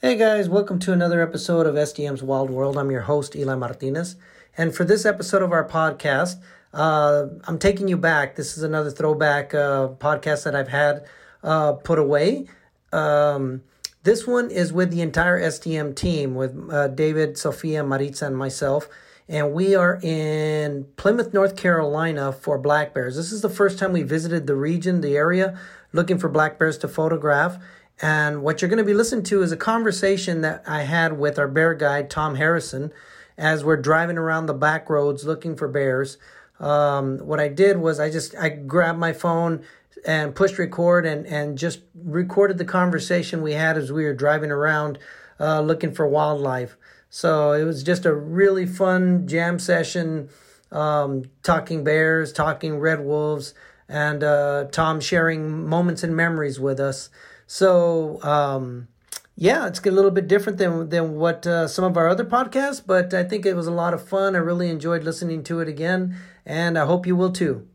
Hey guys, welcome to another episode of SDM's Wild World. I'm your host, Eli Martinez. And for this episode of our podcast, uh, I'm taking you back. This is another throwback uh, podcast that I've had uh, put away. Um, this one is with the entire SDM team, with uh, David, Sophia, Maritza, and myself. And we are in Plymouth, North Carolina for black bears. This is the first time we visited the region, the area, looking for black bears to photograph. And what you're going to be listening to is a conversation that I had with our bear guide, Tom Harrison, as we're driving around the back roads looking for bears. Um, what I did was I just I grabbed my phone and pushed record and and just recorded the conversation we had as we were driving around uh, looking for wildlife. So it was just a really fun jam session, um, talking bears, talking red wolves, and uh, Tom sharing moments and memories with us. So um, yeah, it's a little bit different than than what uh, some of our other podcasts, but I think it was a lot of fun. I really enjoyed listening to it again, and I hope you will too.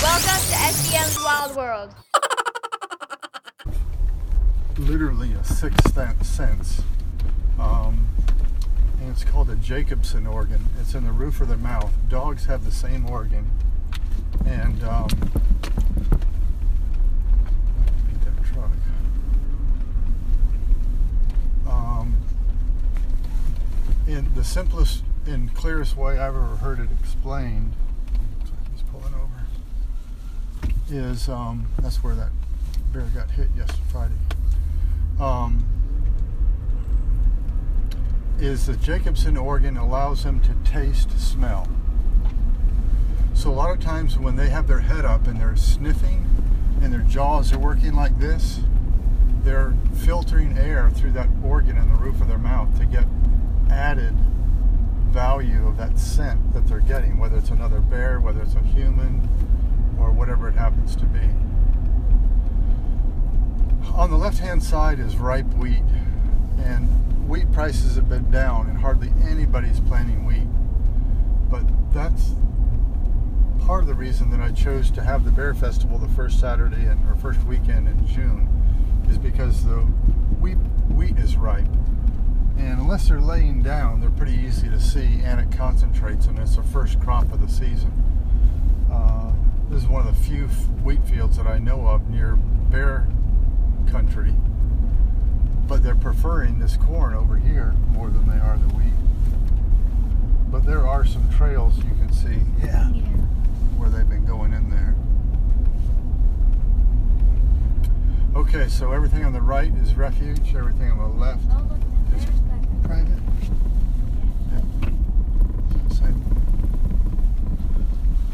Welcome to SDM's Wild World. literally a sixth sense. Um, and it's called a Jacobson organ. It's in the roof of their mouth. Dogs have the same organ. And um, beat that truck. Um, in the simplest and clearest way I've ever heard it explained, he's pulling over, is um, that's where that bear got hit yesterday, Friday um, is the Jacobson organ allows them to taste smell. So a lot of times when they have their head up and they're sniffing and their jaws are working like this, they're filtering air through that organ in the roof of their mouth to get added value of that scent that they're getting, whether it's another bear, whether it's a human, or whatever it happens to be. On the left hand side is ripe wheat, and wheat prices have been down, and hardly anybody's planting wheat. But that's part of the reason that I chose to have the Bear Festival the first Saturday and or first weekend in June is because the wheat wheat is ripe, and unless they're laying down, they're pretty easy to see, and it concentrates, and it's the first crop of the season. Uh, this is one of the few wheat fields that I know of near Bear country, but they're preferring this corn over here more than they are the wheat. But there are some trails you can see Yeah. Where they've been going in there. Okay, so everything on the right is refuge, everything on the left Oh, look, is there's private. Yeah. Same.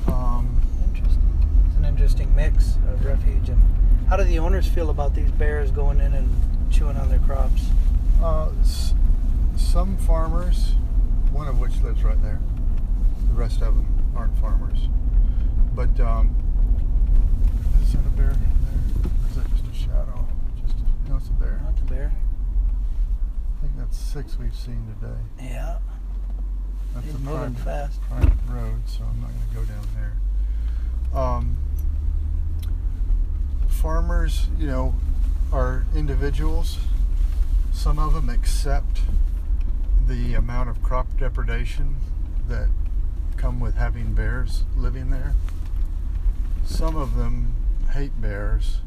Um, Interesting. It's an interesting mix of refuge and how do the owners feel about these bears going in and chewing on their crops? Uh, s- some farmers, one of which lives right there. The rest of them aren't farmers. But um, is that a bear there? Or is that just a shadow? Just no, it's a bear. Not the bear. I think that's six we've seen today. Yeah. That's He's a moving private, fast. private road, so I'm not going to go down there. Um, farmers, you know, are individuals. Some of them accept the amount of crop depredation that come with having bears living there. Some of them hate bears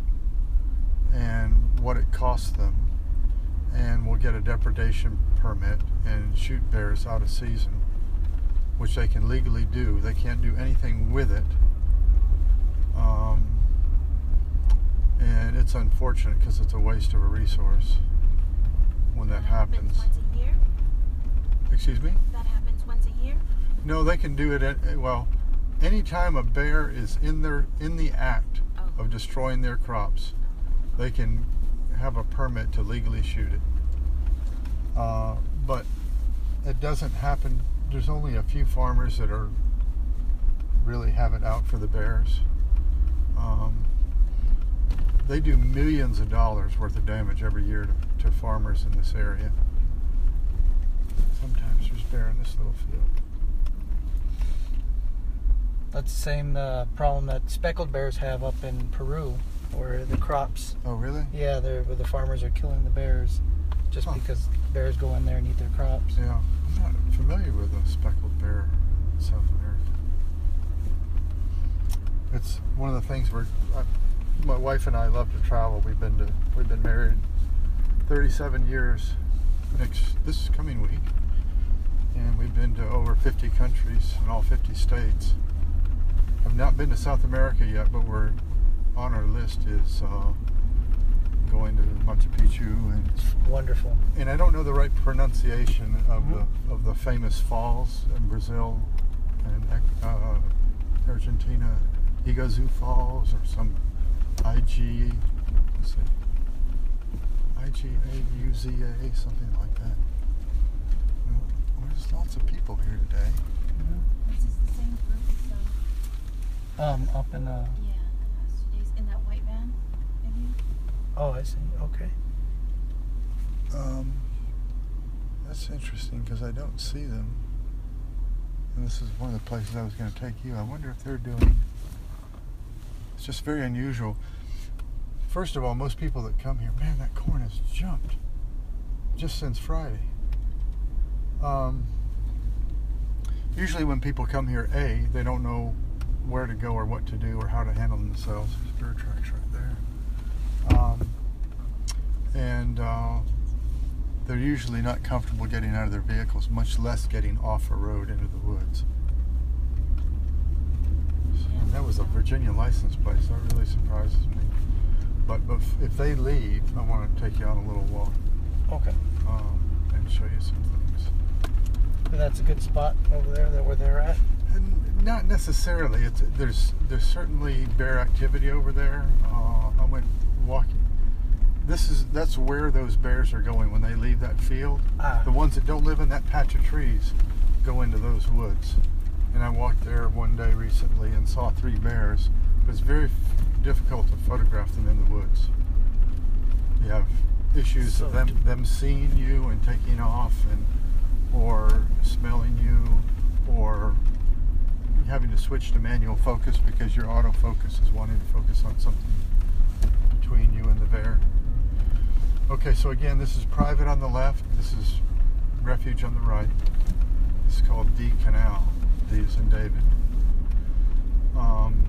and what it costs them and will get a depredation permit and shoot bears out of season, which they can legally do. They can't do anything with it. Um, and it's unfortunate because it's a waste of a resource when that happens. Once a year? Excuse me? That happens once a year? No, they can do it at well, anytime a bear is in their in the act Oh. of destroying their crops, they can have a permit to legally shoot it. Uh, but it doesn't happen. There's only a few farmers that are really have it out for the bears. Um, they do millions of dollars worth of damage every year to, to farmers in this area. Sometimes there's bear in this little field. That's the same uh, problem that speckled bears have up in Peru. where the crops. Oh, really? Yeah, they're where the farmers are killing the bears, just Huh. because bears go in there and eat their crops. Yeah. I'm not familiar with a speckled bear in South America. It's one of the things where I, my wife and I love to travel. We've been to we've been married 37 years next this coming week, and we've been to over 50 countries in all 50 states. I've not been to South America yet, but we're on our list is uh, going to Machu Picchu and Wonderful. and I don't know the right pronunciation of Mhm. the of the famous falls in Brazil and uh, Argentina, Iguazu Falls or some IG, what's it? IGAUZA, something like that. Well, there's lots of people here today. This is the same group as, um, up in uh. yeah, the past two days in that white van. Maybe? Oh, I see. Okay. Um, that's interesting because I don't see them. And this is one of the places I was going to take you. I wonder if they're doing. It's just very unusual. First of all, most people that come here, man, that corn has jumped just since Friday. Um, usually, when people come here, A, they don't know where to go or what to do or how to handle themselves. There's bear tracks right there. Um, and uh, they're usually not comfortable getting out of their vehicles, much less getting off a road into the woods. And that was a Virginia license plate, so that really surprises me. But, but if- if they leave, I want to take you on a little walk Okay. um, and show you some things. And that's a good spot over there that where they're at. And not necessarily. It's there's there's certainly bear activity over there. Uh, I went walking. This is that's where those bears are going when they leave that field. Ah. The ones that don't live in that patch of trees go into those woods. And I walked there one day recently and saw three bears. It was very f- difficult to photograph them in the woods. You have issues So of them them seeing you and taking off, and or smelling you, or having to switch to manual focus because your autofocus is wanting to focus on something between you and the bear. Okay, so again, this is private on the left. This is refuge on the right. Is called D Canal. D is in David. Um,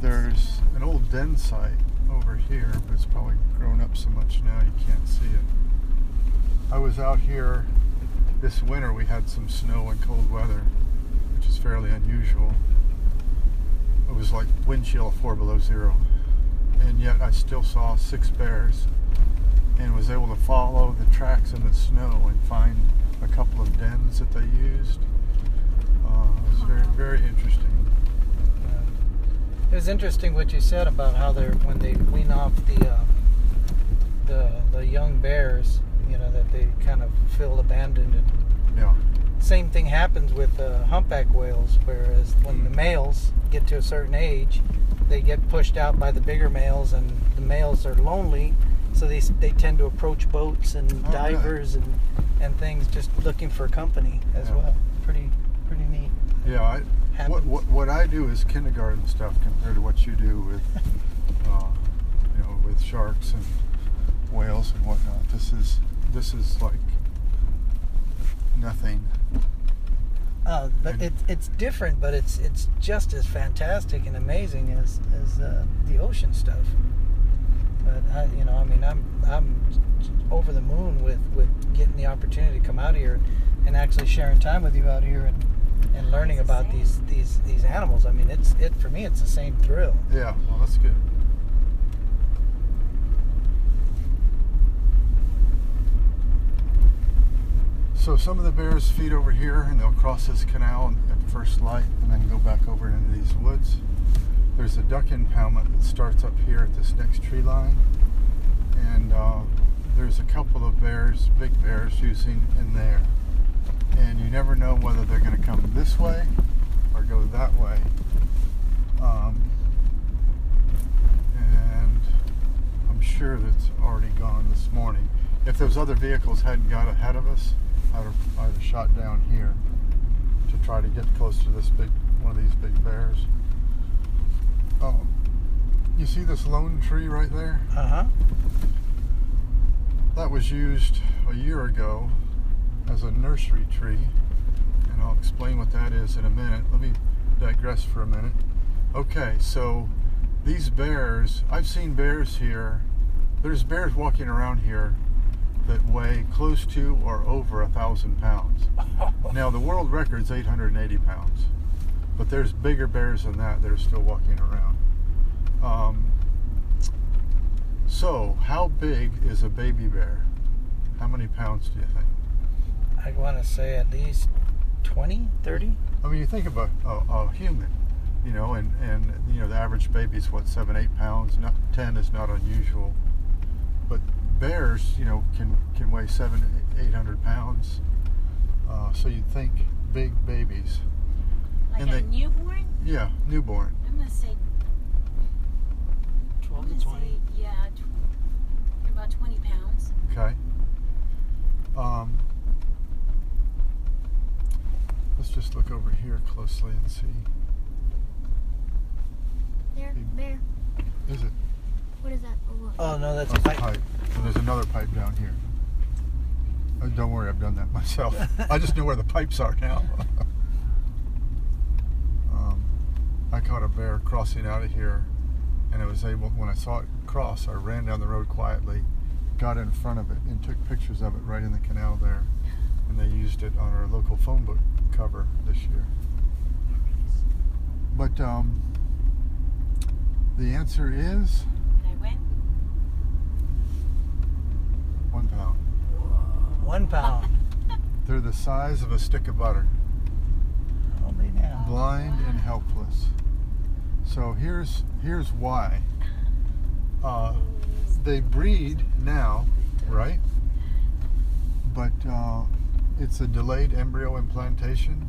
there's an old den site over here, but it's probably grown up so much now you can't see it. I was out here this winter. We had some snow and cold weather, which is fairly unusual. It was like wind chill of four below zero, and yet I still saw six bears, and was able to follow the tracks in the snow and find a couple of dens that they used. Uh, it was very, very interesting. It was interesting what you said about how they're when they wean off the uh, the the young bears, you know, that they kind of feel abandoned. And Yeah. same thing happens with uh, humpback whales, whereas when the males get to a certain age, they get pushed out by the bigger males, and the males are lonely, so they they tend to approach boats and Oh, really? divers and and things, just looking for company as Yeah. well. Pretty pretty neat. Yeah, I, what, what what I do is kindergarten stuff compared to what you do with, uh, you know, with sharks and whales and whatnot. This is this is like nothing. Uh, but And- it's it's different, but it's it's just as fantastic and amazing as as uh, the ocean stuff. But I, you know, I mean, I'm I'm over the moon with with getting the opportunity to come out here and actually sharing time with you out here and and learning It's the about these these these animals. I mean, it's it for me, it's the same thrill. Yeah, well, that's good. So some of the bears feed over here, and they'll cross this canal at first light, and then go back over into these woods. There's a duck impoundment that starts up here at this next tree line, and uh, there's a couple of bears, big bears, using in there. And you never know whether they're going to come this way or go that way. Um, and I'm sure that's already gone this morning. If those other vehicles hadn't got ahead of us, I'd have, I'd have shot down here to try to get close to this big one of these big bears. Um, you see this lone tree right there? Uh huh. That was used a year ago as a nursery tree, and I'll explain what that is in a minute. Let me digress for a minute. Okay, so these bears, I've seen bears here. There's bears walking around here that weigh close to or over a thousand pounds. Now, the world record's 880 pounds, but there's bigger bears than that that are still walking around. Um, so, how big is a baby bear? How many pounds do you think? I want to say at least 20, 30. I mean, you think of a, a, a human, you know, and, and, you know, the average baby's what, seven, eight pounds? Not, 10 is not unusual. But bears, you know, can, can weigh seven, eight hundred pounds. Uh, so you'd think big babies. Like And a they- newborn? Yeah, newborn. I'm gonna say. 12 I'm gonna say yeah, tw- about 20 pounds. Okay. Um, let's just look over here closely and see. There, bear. Is it? What is that? Oh. Oh, no, that's Oh, a a pipe. pipe. And there's another pipe down here. Oh, don't worry, I've done that myself. I just know where the pipes are now. um, I caught a bear crossing out of here, and I was able, when I saw it cross, I ran down the road quietly, got in front of it, and took pictures of it right in the canal there. And they used it on our local phone book cover this year. But um, the answer is And I went. one pound. One pound. They're the size of a stick of butter, Holy now. blind and helpless. So here's here's why. Uh, they breed now, right? But uh, it's a delayed embryo implantation,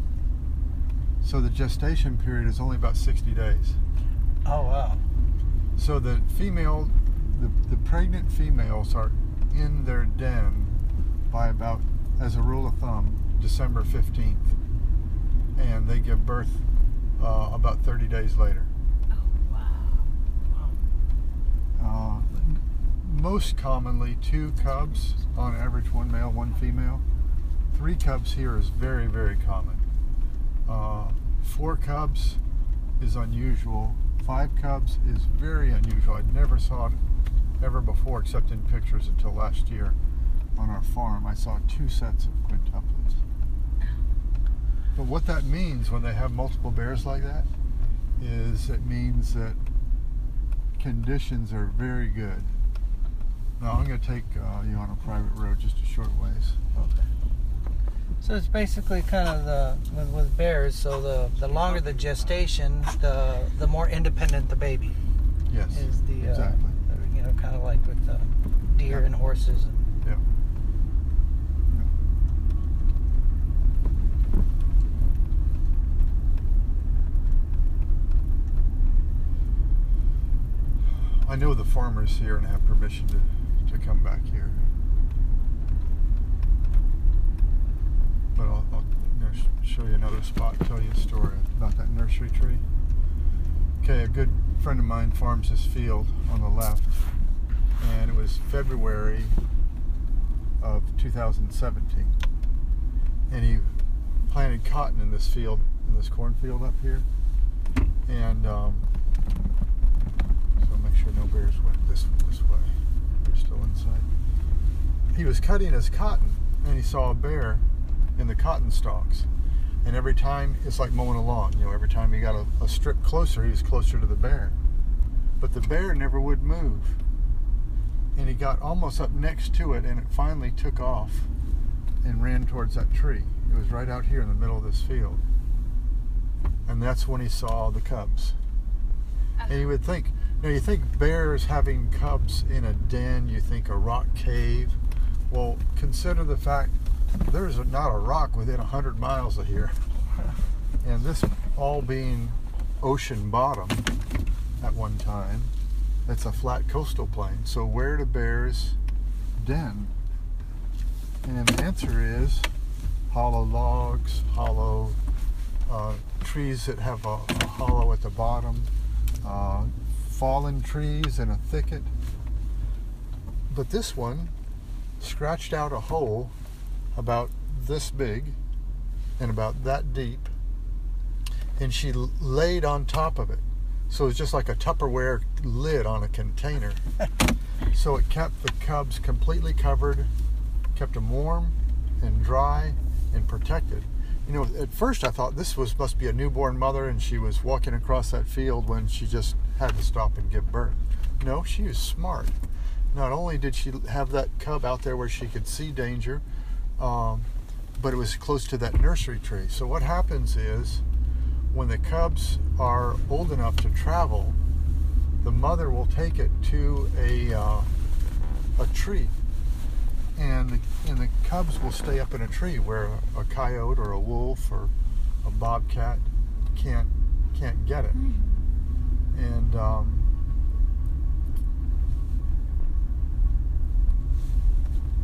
so the gestation period is only about 60 days. Oh, wow. So the female, the, the pregnant females are in their den by about, as a rule of thumb, December 15th. And they give birth uh, about 30 days later. Oh wow. Uh, most commonly, two cubs, on average, one male, one female. Three cubs here is very, very common. Uh, four cubs is unusual. Five cubs is very unusual. I never saw it ever before, except in pictures until last year on our farm. I saw two sets of quintuplets. But what that means when they have multiple bears like that is it means that conditions are very good. Now I'm going to take uh, you on a private road just a short ways. Okay. So it's basically kind of the with, with bears. So the the longer the gestation, the the more independent the baby Yes, is. The uh, exactly. you know kind of like with uh, deer Yeah. and horses. And, Yeah. I know the farmers here and have permission to, to come back here. But I'll, I'll show you another spot, tell you a story about that nursery tree. Okay, a good friend of mine farms this field on the left, and it was February of 2017. And he planted cotton in this field, in this cornfield up here. And um, make sure no bears went this this way. They're still inside. He was cutting his cotton, and he saw a bear in the cotton stalks. And every time, it's like mowing a lawn. You know, every time he got a, a strip closer, he was closer to the bear. But the bear never would move and he got almost up next to it and it finally took off and ran towards that tree. It was right out here in the middle of this field. And that's when he saw the cubs. And you uh-huh. would think, you know, you think bears having cubs in a den, you think a rock cave. Well, consider the fact there's not a rock within 100 miles of here. And this all being ocean bottom at one time. It's a flat coastal plain. So where do bears den? And the answer is hollow logs, hollow uh, trees that have a, a hollow at the bottom, uh, fallen trees and a thicket. But this one scratched out a hole about this big and about that deep, and she laid on top of it. So it's just like a Tupperware lid on a container. so it kept the cubs completely covered, kept them warm and dry and protected. You know, at first I thought this was must be a newborn mother and she was walking across that field when she just had to stop and give birth. No, she was smart. Not only did she have that cub out there where she could see danger, um, but it was close to that nursery tree. So what happens is when the cubs are old enough to travel, the mother will take it to a uh, a tree, and the, and the cubs will stay up in a tree where a coyote or a wolf or a bobcat can't can't get it, and um,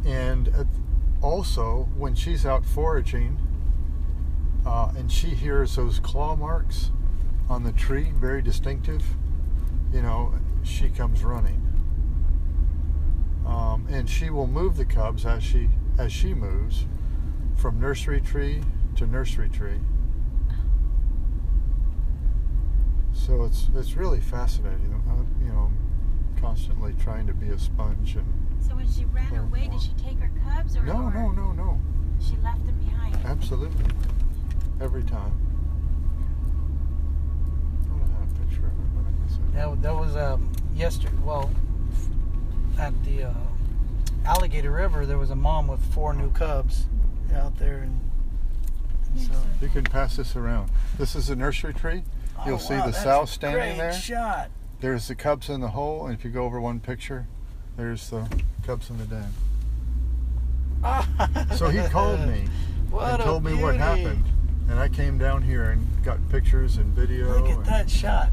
and also when she's out foraging uh, and she hears those claw marks on the tree, very distinctive, you know, she comes running. Um, and she will move the cubs as she as she moves from nursery tree to nursery tree. So it's it's really fascinating. Uh, you know, constantly trying to be a sponge and So when she ran away, more. did she take her cubs or no, or no, no, no. She left them behind. Absolutely. Every time. I don't have a picture of it, but I guess I That, that was um, yesterday. Well, at the uh, Alligator River, there was a mom with four new cubs out there, and, and so. You can pass this around. This is a nursery tree. You'll Oh, see wow, the that's sow standing great there. shot. There's the cubs in the hole, and if you go over one picture, there's the cubs in the den. So he called me What and a told me what happened, and I came down here and got pictures and video. Look at and- that shot.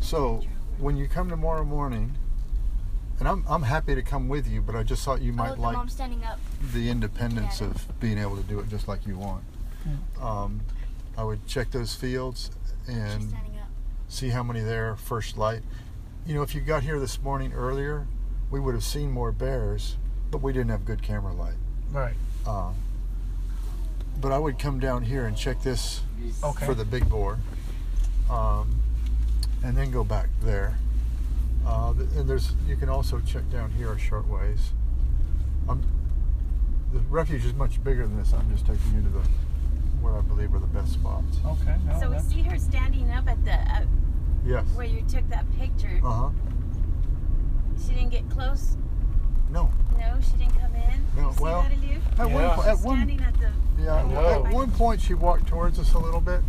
So when you come tomorrow morning, and I'm, I'm happy to come with you, but I just thought you Oh, might the like mom's standing up. The independence Yeah. of being able to do it just like you want. Um, I would check those fields and see how many there first light. You know, if you got here this morning earlier, we would have seen more bears, but we didn't have good camera light. Right. Uh, but I would come down here and check this Okay. for the big boar, um, and then go back there. Uh, and there's you can also check down here a short ways. Um, the refuge is much bigger than this. I'm just taking you to the what I believe are the best spots. okay. No, so we see her standing up at the uh, Yes. where you took that picture. Uh huh. She didn't get close. No. No, she didn't come in. No, You see well, that, At Yeah. one po- at one standing at the. yeah No. at one point she walked towards us a little bit,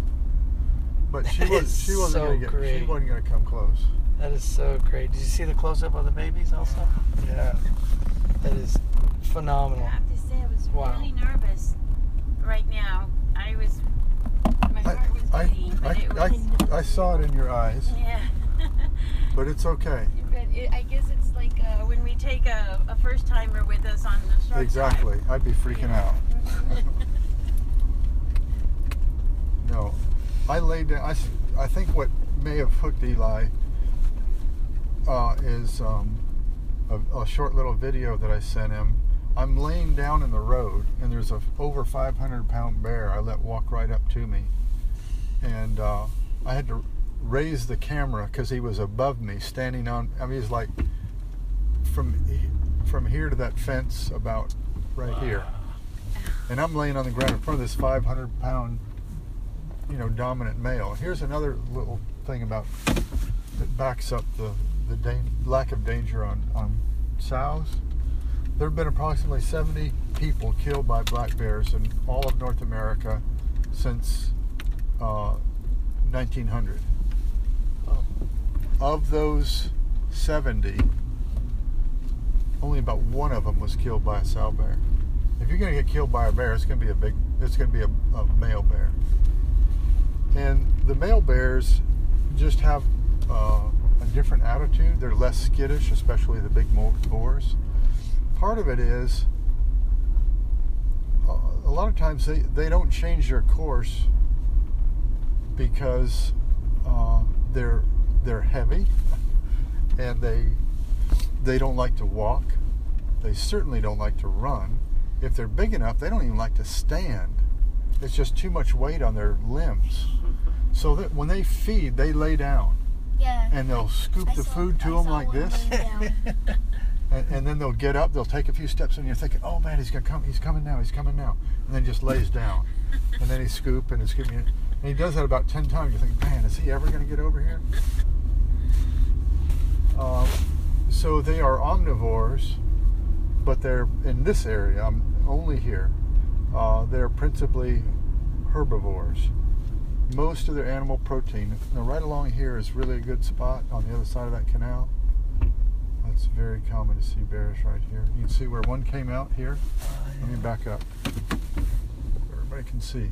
but she was she wasn't so gonna get she wasn't gonna come close. That is so great. Did you see the close up of the babies also? Yeah. That is I phenomenal. Have to say, I was Wow. really nervous right now. I was. My I heart was I, beating, but it I, was. I, I saw it in your eyes, yeah. but it's okay. but it, I guess it's like uh, when we take a, a first timer with us on the short Exactly. I'd be freaking out. No, I laid down. I, s- I think what may have hooked Eli uh, is um, a, a short little video that I sent him. I'm laying down in the road, and there's a over 500 pound bear I let walk right up to me, and uh, I had to raise the camera because he was above me, standing on. I mean, he's like from from here to that fence about right here, and I'm laying on the ground in front of this 500 pound you know, dominant male. Here's another little thing about that backs up the the dan- lack of danger on on sows. There have been approximately 70 people killed by black bears in all of North America since uh, 1900. Oh. Of those 70, only about one of them was killed by a sow bear. If you're going to get killed by a bear, it's going to be a big, it's going to be a, a male bear. And the male bears just have uh, a different attitude. They're less skittish, especially the big boars. Part of it is uh, a a lot of times they, they don't change their course because uh, they're they're heavy and they they don't like to walk. They certainly don't like to run. If they're big enough, they don't even like to stand. It's just too much weight on their limbs. So that when they feed, they lay down Yeah. and they'll scoop I the saw- food to I them like this. and, and then they'll get up. They'll take a few steps, and you're thinking, "Oh man, he's gonna come. He's coming now. He's coming now." And then just lays down, and then he scoop and he's scooping. And he does that about ten times. You think, "Man, is he ever gonna get over here?" Um, so they are omnivores, but they're in this area. I'm only here. Uh, they're principally herbivores. Most of their animal protein. Now, right along here is really a good spot on the other side of that canal. That's very common to see bears right here. You can see where one came out here. Let me back up. Everybody can see.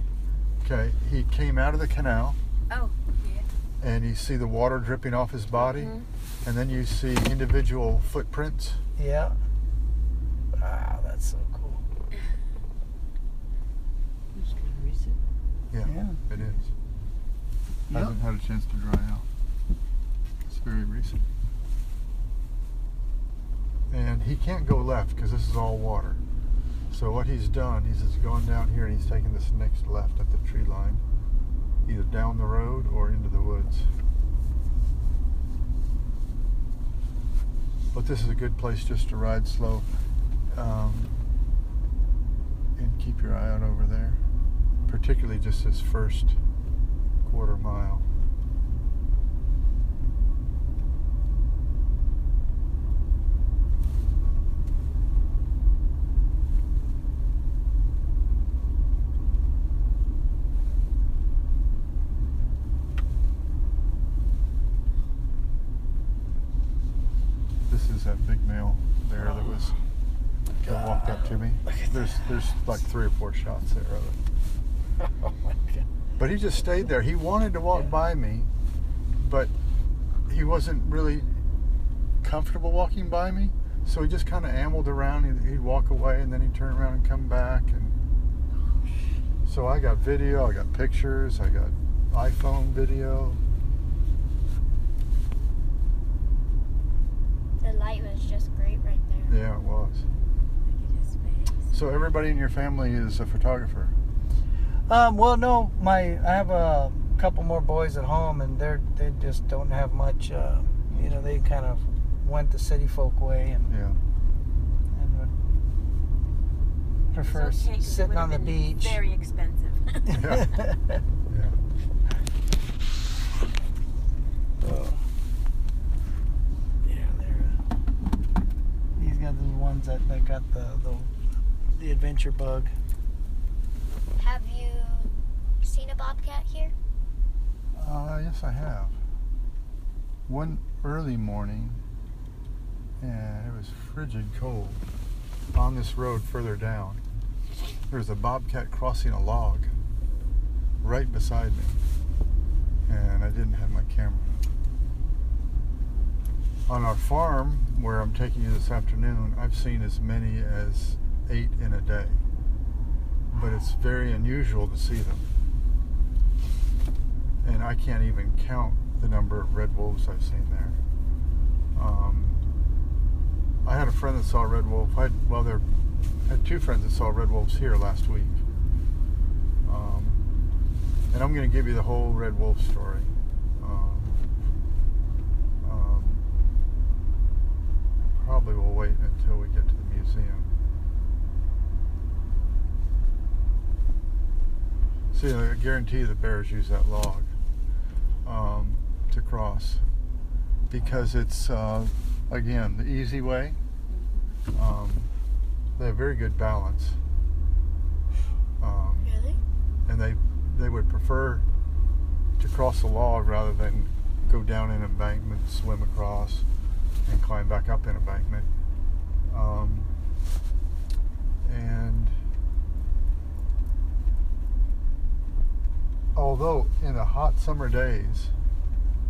Okay, he came out of the canal Oh, yeah. and you see the water dripping off his body, Mhm. and then you see individual footprints. Yeah. Wow, that's so cool. It's kind of recent. Yeah, Yeah. it is. Yep. Hasn't had a chance to dry out. It's very recent. And he can't go left because this is all water. So what he's done, he's just gone down here and he's taken this next left at the tree line, either down the road or into the woods. But this is a good place just to ride slow. Um, and keep your eye out over there, particularly just this first quarter mile. This is that big male there that was that walked up to me. There's there's like three or four shots there of. Oh my god. But he just stayed there. He wanted to walk by me, but he wasn't really comfortable walking by me. So he just kind of ambled around. He'd, he'd walk away and then he'd turn around and come back. And so I got video, I got pictures, I got iPhone video. The light was just great right there. Yeah, it was. Look at his face. So everybody in your family is a photographer. Um, well, no, my I have a couple more boys at home, and they're they just don't have much. Uh, you know, they kind of went the city folk way and, Yeah. and would prefer It's okay, 'cause sitting on the have been beach. Very expensive. Yeah. Yeah. Oh. Yeah, they're. Uh, these guys are the ones that, that got the, the the adventure bug. Have you seen a bobcat here? Uh, yes, I have. One early morning, and it was frigid cold on this road further down. There was a bobcat crossing a log right beside me, and I didn't have my camera. On our farm, where I'm taking you this afternoon, I've seen as many as eight in a day, but it's very unusual to see them and I can't even count the number of red wolves I've seen there. Um, I had a friend that saw a red wolf. I had, well, there had two friends that saw red wolves here last week. Um, and I'm going to give you the whole red wolf story. Um, um, probably will wait until we get to the museum. See, I guarantee the bears use that log um, to cross because it's uh, again the easy way. Um, they have very good balance, um, Really? and they they would prefer to cross the log rather than go down an embankment, swim across, and climb back up an embankment. Um, and although in the hot summer days,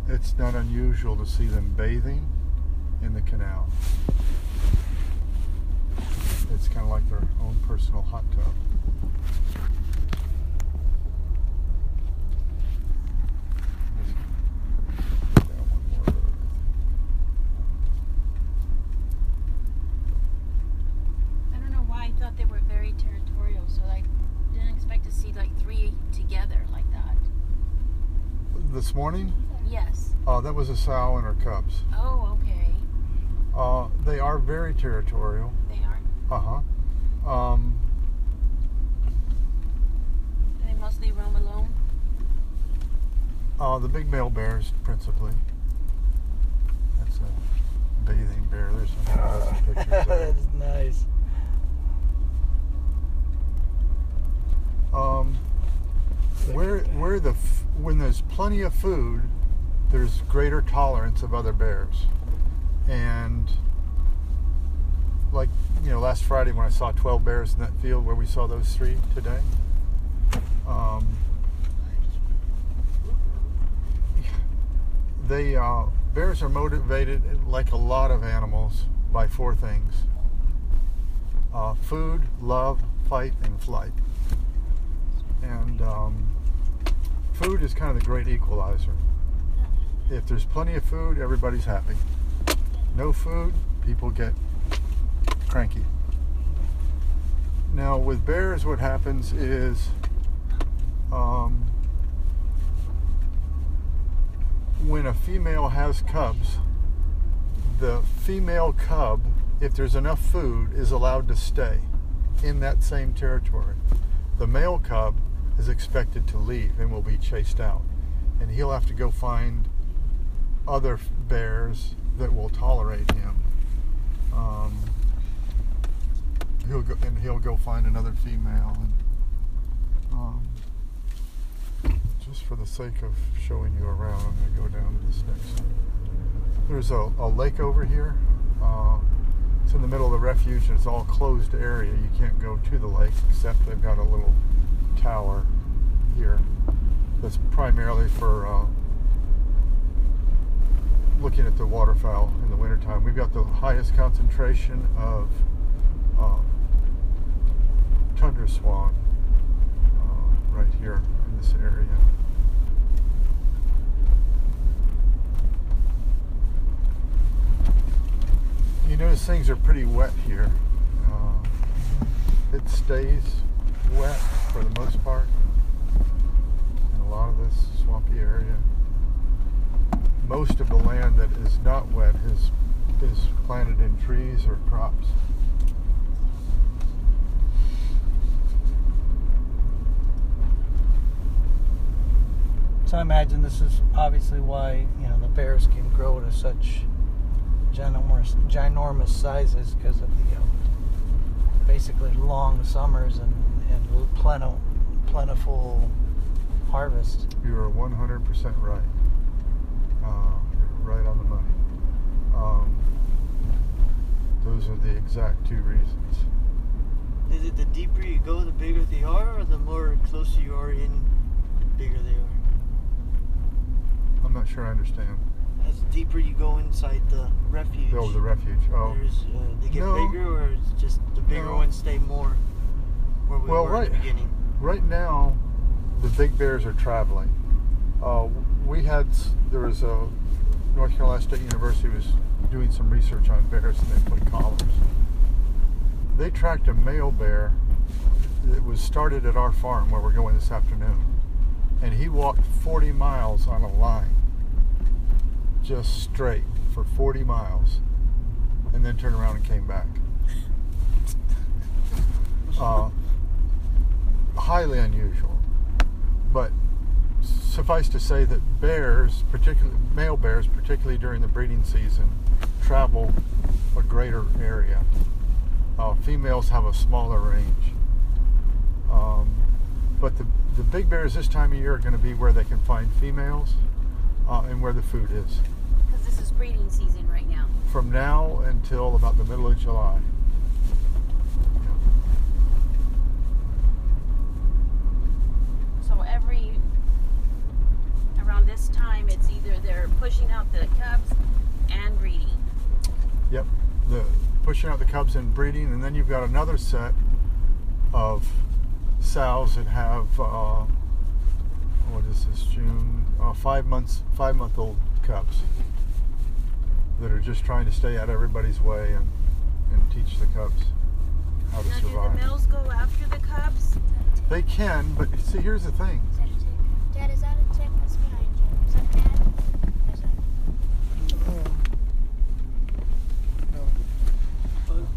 it's not unusual to see them bathing in the canal. It's kind of like their own personal hot tub. Down one more road. I don't know why I thought they were very territorial, so I didn't expect to see like three together like that. This morning, Yes. uh, that was a sow and her cubs. Oh, okay. Uh, they are very territorial. They are. Uh huh. Um, Do they mostly roam alone? uh, the big male bears, principally. That's a bathing bear. There's some, there's pictures. That's nice. Um, where where the f- when there's plenty of food, there's greater tolerance of other bears, and like you know, last Friday when I saw 12 bears in that field where we saw those three today. Um, they uh, bears are motivated like a lot of animals by four things: uh, food, love, fight, and flight and um, food is kind of the great equalizer. If there's plenty of food, everybody's happy. No food, people get cranky. Now, with bears, what happens is um, when a female has cubs, the female cub, if there's enough food, is allowed to stay in that same territory. The male cub is expected to leave and will be chased out. And he'll have to go find other bears that will tolerate him. Um, he'll go, and he'll go find another female. And, um, just for the sake of showing you around, I'm going to go down to this next. There's a, a lake over here. Uh, it's in the middle of the refuge and it's all closed area. You can't go to the lake except they've got a little tower here that's primarily for uh, looking at the waterfowl in the wintertime. We've got the highest concentration of uh, tundra swan uh, right here in this area. You notice things are pretty wet here. Uh, it stays wet for the most part in a lot of this swampy area. Most of the land that is not wet is is planted in trees or crops. So I imagine this is obviously why you know the bears can grow to such ginormous, ginormous sizes because of the uh, basically long summers and and pleno, plentiful harvest. You are 100% right. Uh, right on the money. Um, those are the exact two reasons. Is it the deeper you go, the bigger they are, or the more closer you are in, the bigger they are? I'm not sure I understand. As deeper you go inside the refuge, Oh, the refuge. Oh, there's, uh, they get No. bigger, or it's just the bigger No. ones stay more where we Well, were right. in the beginning? right now, the big bears are traveling. Uh, we had there was a North Carolina State University was doing some research on bears, and they put collars. They tracked a male bear. that was started at our farm where we're going this afternoon, and he walked 40 miles on a line, just straight for 40 miles, and then turned around and came back. Uh, highly unusual. But suffice to say that bears, particularly male bears, particularly during the breeding season, travel a greater area. Uh, females have a smaller range. Um, but the, the big bears this time of year are going to be where they can find females uh, and where the food is. Because this is breeding season right now. From now until about the middle of July. Yeah. So every around this time, it's either they're pushing out the cubs and breeding. Yep, the pushing out the cubs and breeding, and then you've got another set of sows that have uh, what is this June uh, five months five month old cubs that are just trying to stay out of everybody's way and, and teach the cubs how to Now, do the survive. males go after the cubs? They can, but see, here's the thing. Is that a tick? Dad, is that a tick that's behind you? Is that Dad? Or is that-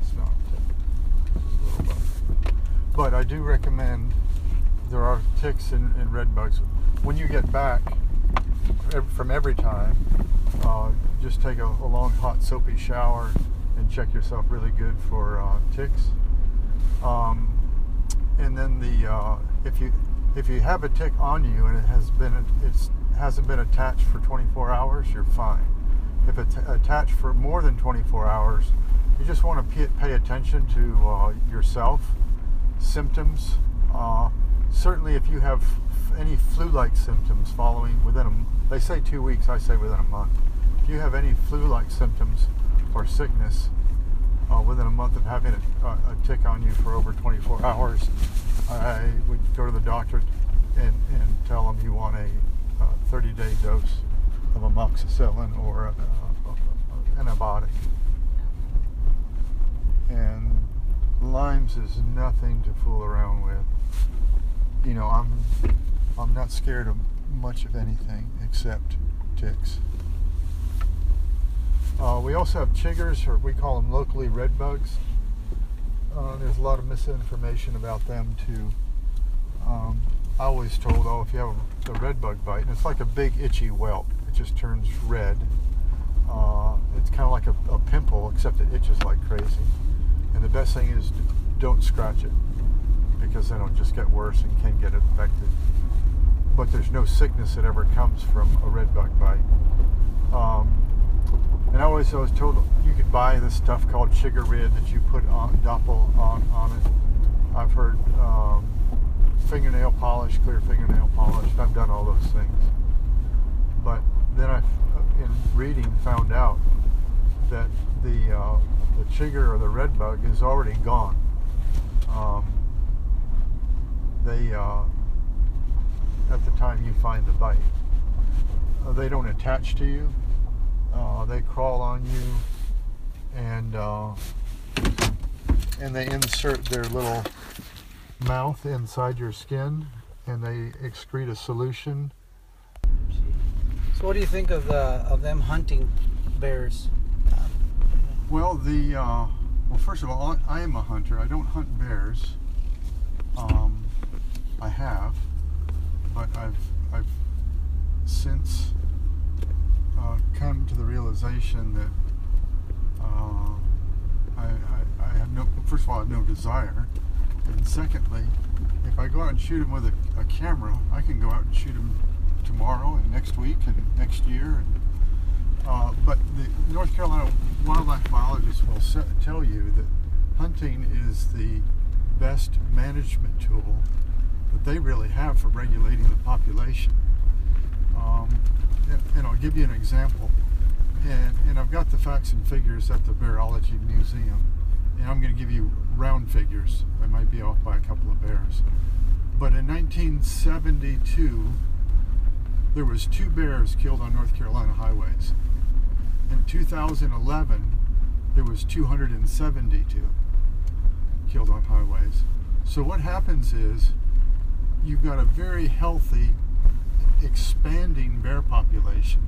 It's not. It's a little bug. But I do recommend there are ticks and, and red bugs. When you get back from every time, uh, just take a, a long hot soapy shower and check yourself really good for uh, ticks. Um, and then the uh, if you if you have a tick on you and it has been it's hasn't been attached for 24 hours, you're fine. If it's attached for more than 24 hours, you just want to pay, attention to uh, yourself, symptoms. Uh, certainly, if you have any flu-like symptoms following within a, they say two weeks, I say within a month. If you have any flu-like symptoms or sickness uh, within a month of having a, a, tick on you for over 24 hours, I would go to the doctor and, and tell them you want a uh, 30-day dose of amoxicillin or a, a, a, antibiotic. And Lyme's is nothing to fool around with. You know, I'm I'm not scared of much of anything except ticks. Uh, we also have chiggers, or we call them locally red bugs. Uh, there's a lot of misinformation about them too. Um, I always told, oh, if you have a red bug bite, and it's like a big itchy welt, it just turns red. Uh, it's kind of like a, a pimple, except it itches like crazy. And the best thing is don't scratch it because then it'll just get worse and can get infected. But there's no sickness that ever comes from a red bug bite. Um, and I always I was told you could buy this stuff called Chigarid that you put on Doppel on on it. I've heard um, fingernail polish, clear fingernail polish. I've done all those things. But then I, in reading, found out that the uh, the chigger or the red bug is already gone. Um, they uh, at the time you find the bite, uh, they don't attach to you. Uh, they crawl on you, and uh, and they insert their little mouth inside your skin, and they excrete a solution. So, what do you think of the of them hunting bears? Well, the uh, well, first of all, I am a hunter. I don't hunt bears. Um, I have, but I've I've since uh, come to the realization that uh, I, I, I have no. First of all, I have no desire, and secondly, if I go out and shoot them with a, a camera, I can go out and shoot them tomorrow and next week and next year and uh, but the North Carolina wildlife biologists will tell you that hunting is the best management tool that they really have for regulating the population. Um, and, and I'll give you an example. And, and I've got the facts and figures at the Bearology Museum. And I'm going to give you round figures. I might be off by a couple of bears. But in 1972, there was two bears killed on North Carolina highways. In 2011, there was 272 killed on highways. So what happens is you've got a very healthy, expanding bear population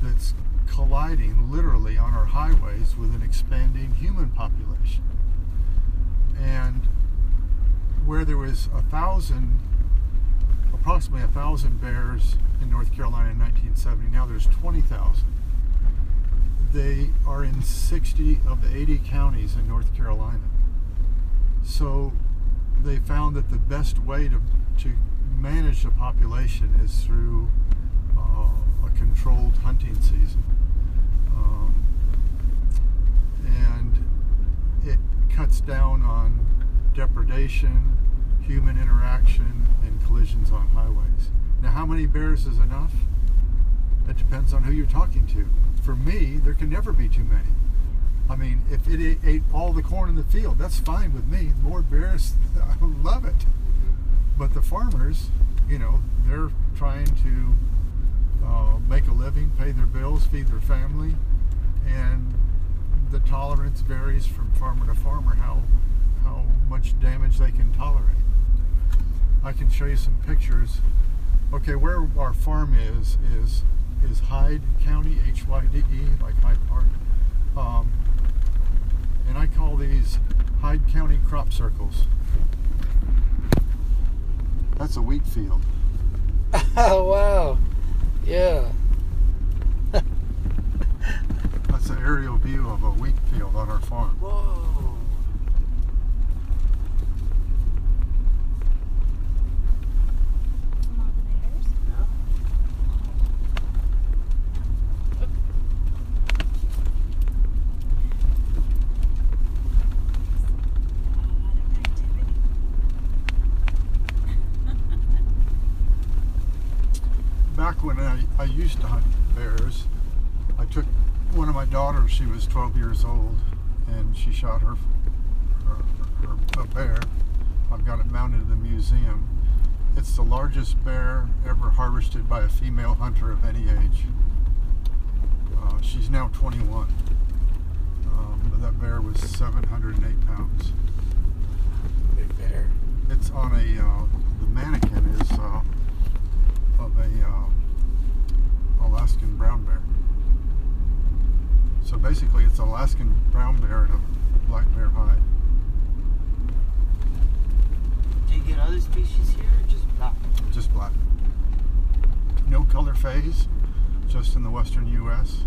that's colliding literally on our highways with an expanding human population. And where there was a thousand, approximately a thousand bears in North Carolina in 1970, now there's 20,000. They are in 60 of the 80 counties in North Carolina. So they found that the best way to, to manage the population is through uh, a controlled hunting season. Um, and it cuts down on depredation, human interaction, and collisions on highways. Now, how many bears is enough? It depends on who you're talking to. For me, there can never be too many. I mean, if it ate, all the corn in the field, that's fine with me. More bears, I love it. but the farmers, you know, they're trying to uh, make a living, pay their bills, feed their family, and the tolerance varies from farmer to farmer how how much damage they can tolerate. I can show you some pictures. Okay, where our farm is is is Hyde County, H Y D E, like Hyde Park, um, and I call these Hyde County crop circles. That's a wheat field. Oh wow. Yeah. That's an aerial view of a wheat field on our farm. Whoa. From all the bears. Yeah. A lot of activity. Back when I, I used to hunt bears, I took one of my daughters, she was 12 years old, and she shot her, her, her a bear. I've got it mounted in the museum. It's the largest bear ever harvested by a female hunter of any age. Uh, she's now 21. Um, but that bear was 708 pounds. Big bear. It's on a uh, the mannequin is uh, of a uh, Alaskan brown bear. So basically, it's Alaskan brown bear in a black bear hide. Do you get other species here or just black? Just black. No color phase, just in the western U.S.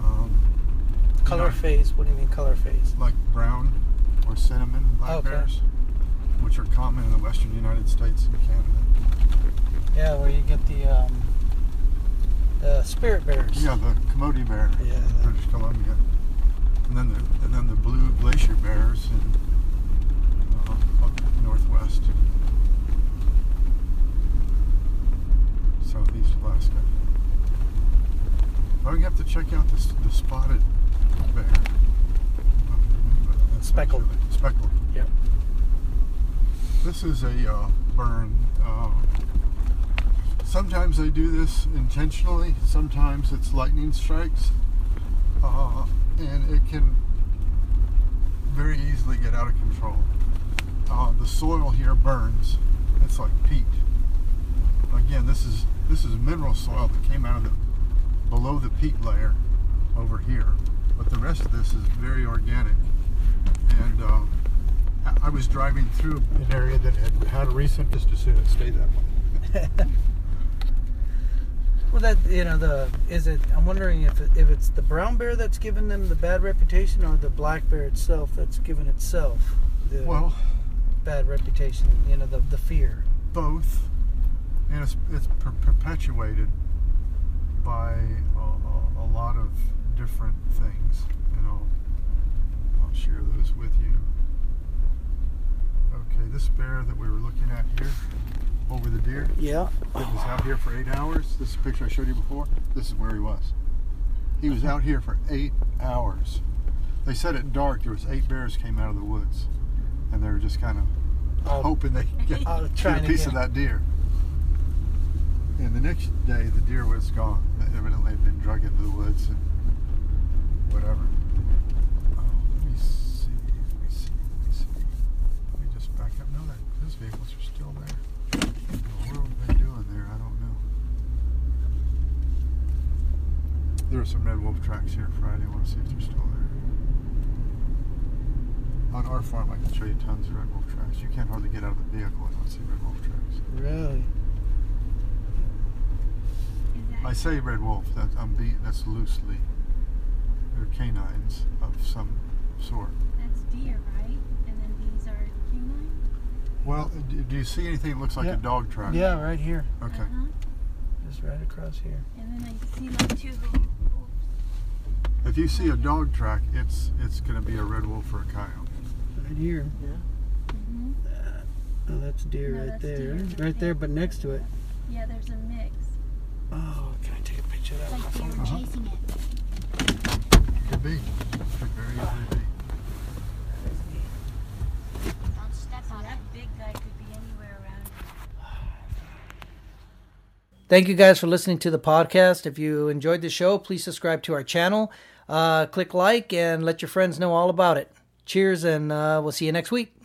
Um, Color Yeah. phase. What do you mean color phase? like brown or cinnamon black Okay. bears, which are common in the western United States and Canada. Yeah, where you get the um, the spirit bears. Yeah, the Kermode bear, Yeah. British Columbia, and then the and then the blue glacier bears in uh, up northwest, southeast Alaska. I'm gonna have to check out the, the spotted bear. Speckled. Speckled. Yep. This is a uh, burn. Uh, sometimes I do this intentionally. Sometimes it's lightning strikes, uh, and it can very easily get out of control. Uh, the soil here burns. It's like peat. Again, this is this is mineral soil that came out of the below the peat layer over here, but the rest of this is very organic. And uh, I- was driving through an area that had had a recent, just as soon as it stayed that way. Well, that you know the is it? I'm wondering if it, if it's the brown bear that's given them the bad reputation, or the black bear itself that's given itself the Well, bad reputation. You know the the fear. both, and it's, it's per- perpetuated by a, a, a lot of different things. And I'll, I'll share those with you. Okay, this bear that we were looking at here, over the deer, Yeah. that was out here for eight hours. This is a picture I showed you before. This is where he was. He was out here for eight hours. They said at dark there was eight bears came out of the woods, and they were just kind of Oh, hoping they could get, get a piece get- of that deer. And the next day, the deer was gone. They evidently had been drug into the woods and whatever. Oh, let me see. Let me see. Let me see. Let me just back up. No, that those vehicles are still there. What have they doing there? I don't know. There some red wolf tracks here Friday. I want to see if they're still there. On our farm, I can show you tons of red wolf tracks. You can't hardly get out of the vehicle and not see red wolf tracks. Really? Is I say red wolf. That I'm be, that's loosely. They're canines of some sort. that's deer, right? And then these are human. Well, do, do you see anything that looks like Yeah. a dog track? Yeah, right here. Okay. Uh-huh. Just right across here. And then I see like two. If you see a dog track, it's it's going to be a red wolf or a coyote. Right here. Yeah. Mm -hmm. uh, oh, that's deer no, right that's there. Deer. Right, there, but next to it. Yeah, there's a mix. Oh, can I take a picture of that? Like they were chasing uh -huh. it. Could be. Could very easily be. Don't step on that big guy. Could be anywhere around. Thank you guys for listening to the podcast. If you enjoyed the show, please subscribe to our channel uh, click like, and let your friends know all about it. Cheers, and uh, we'll see you next week.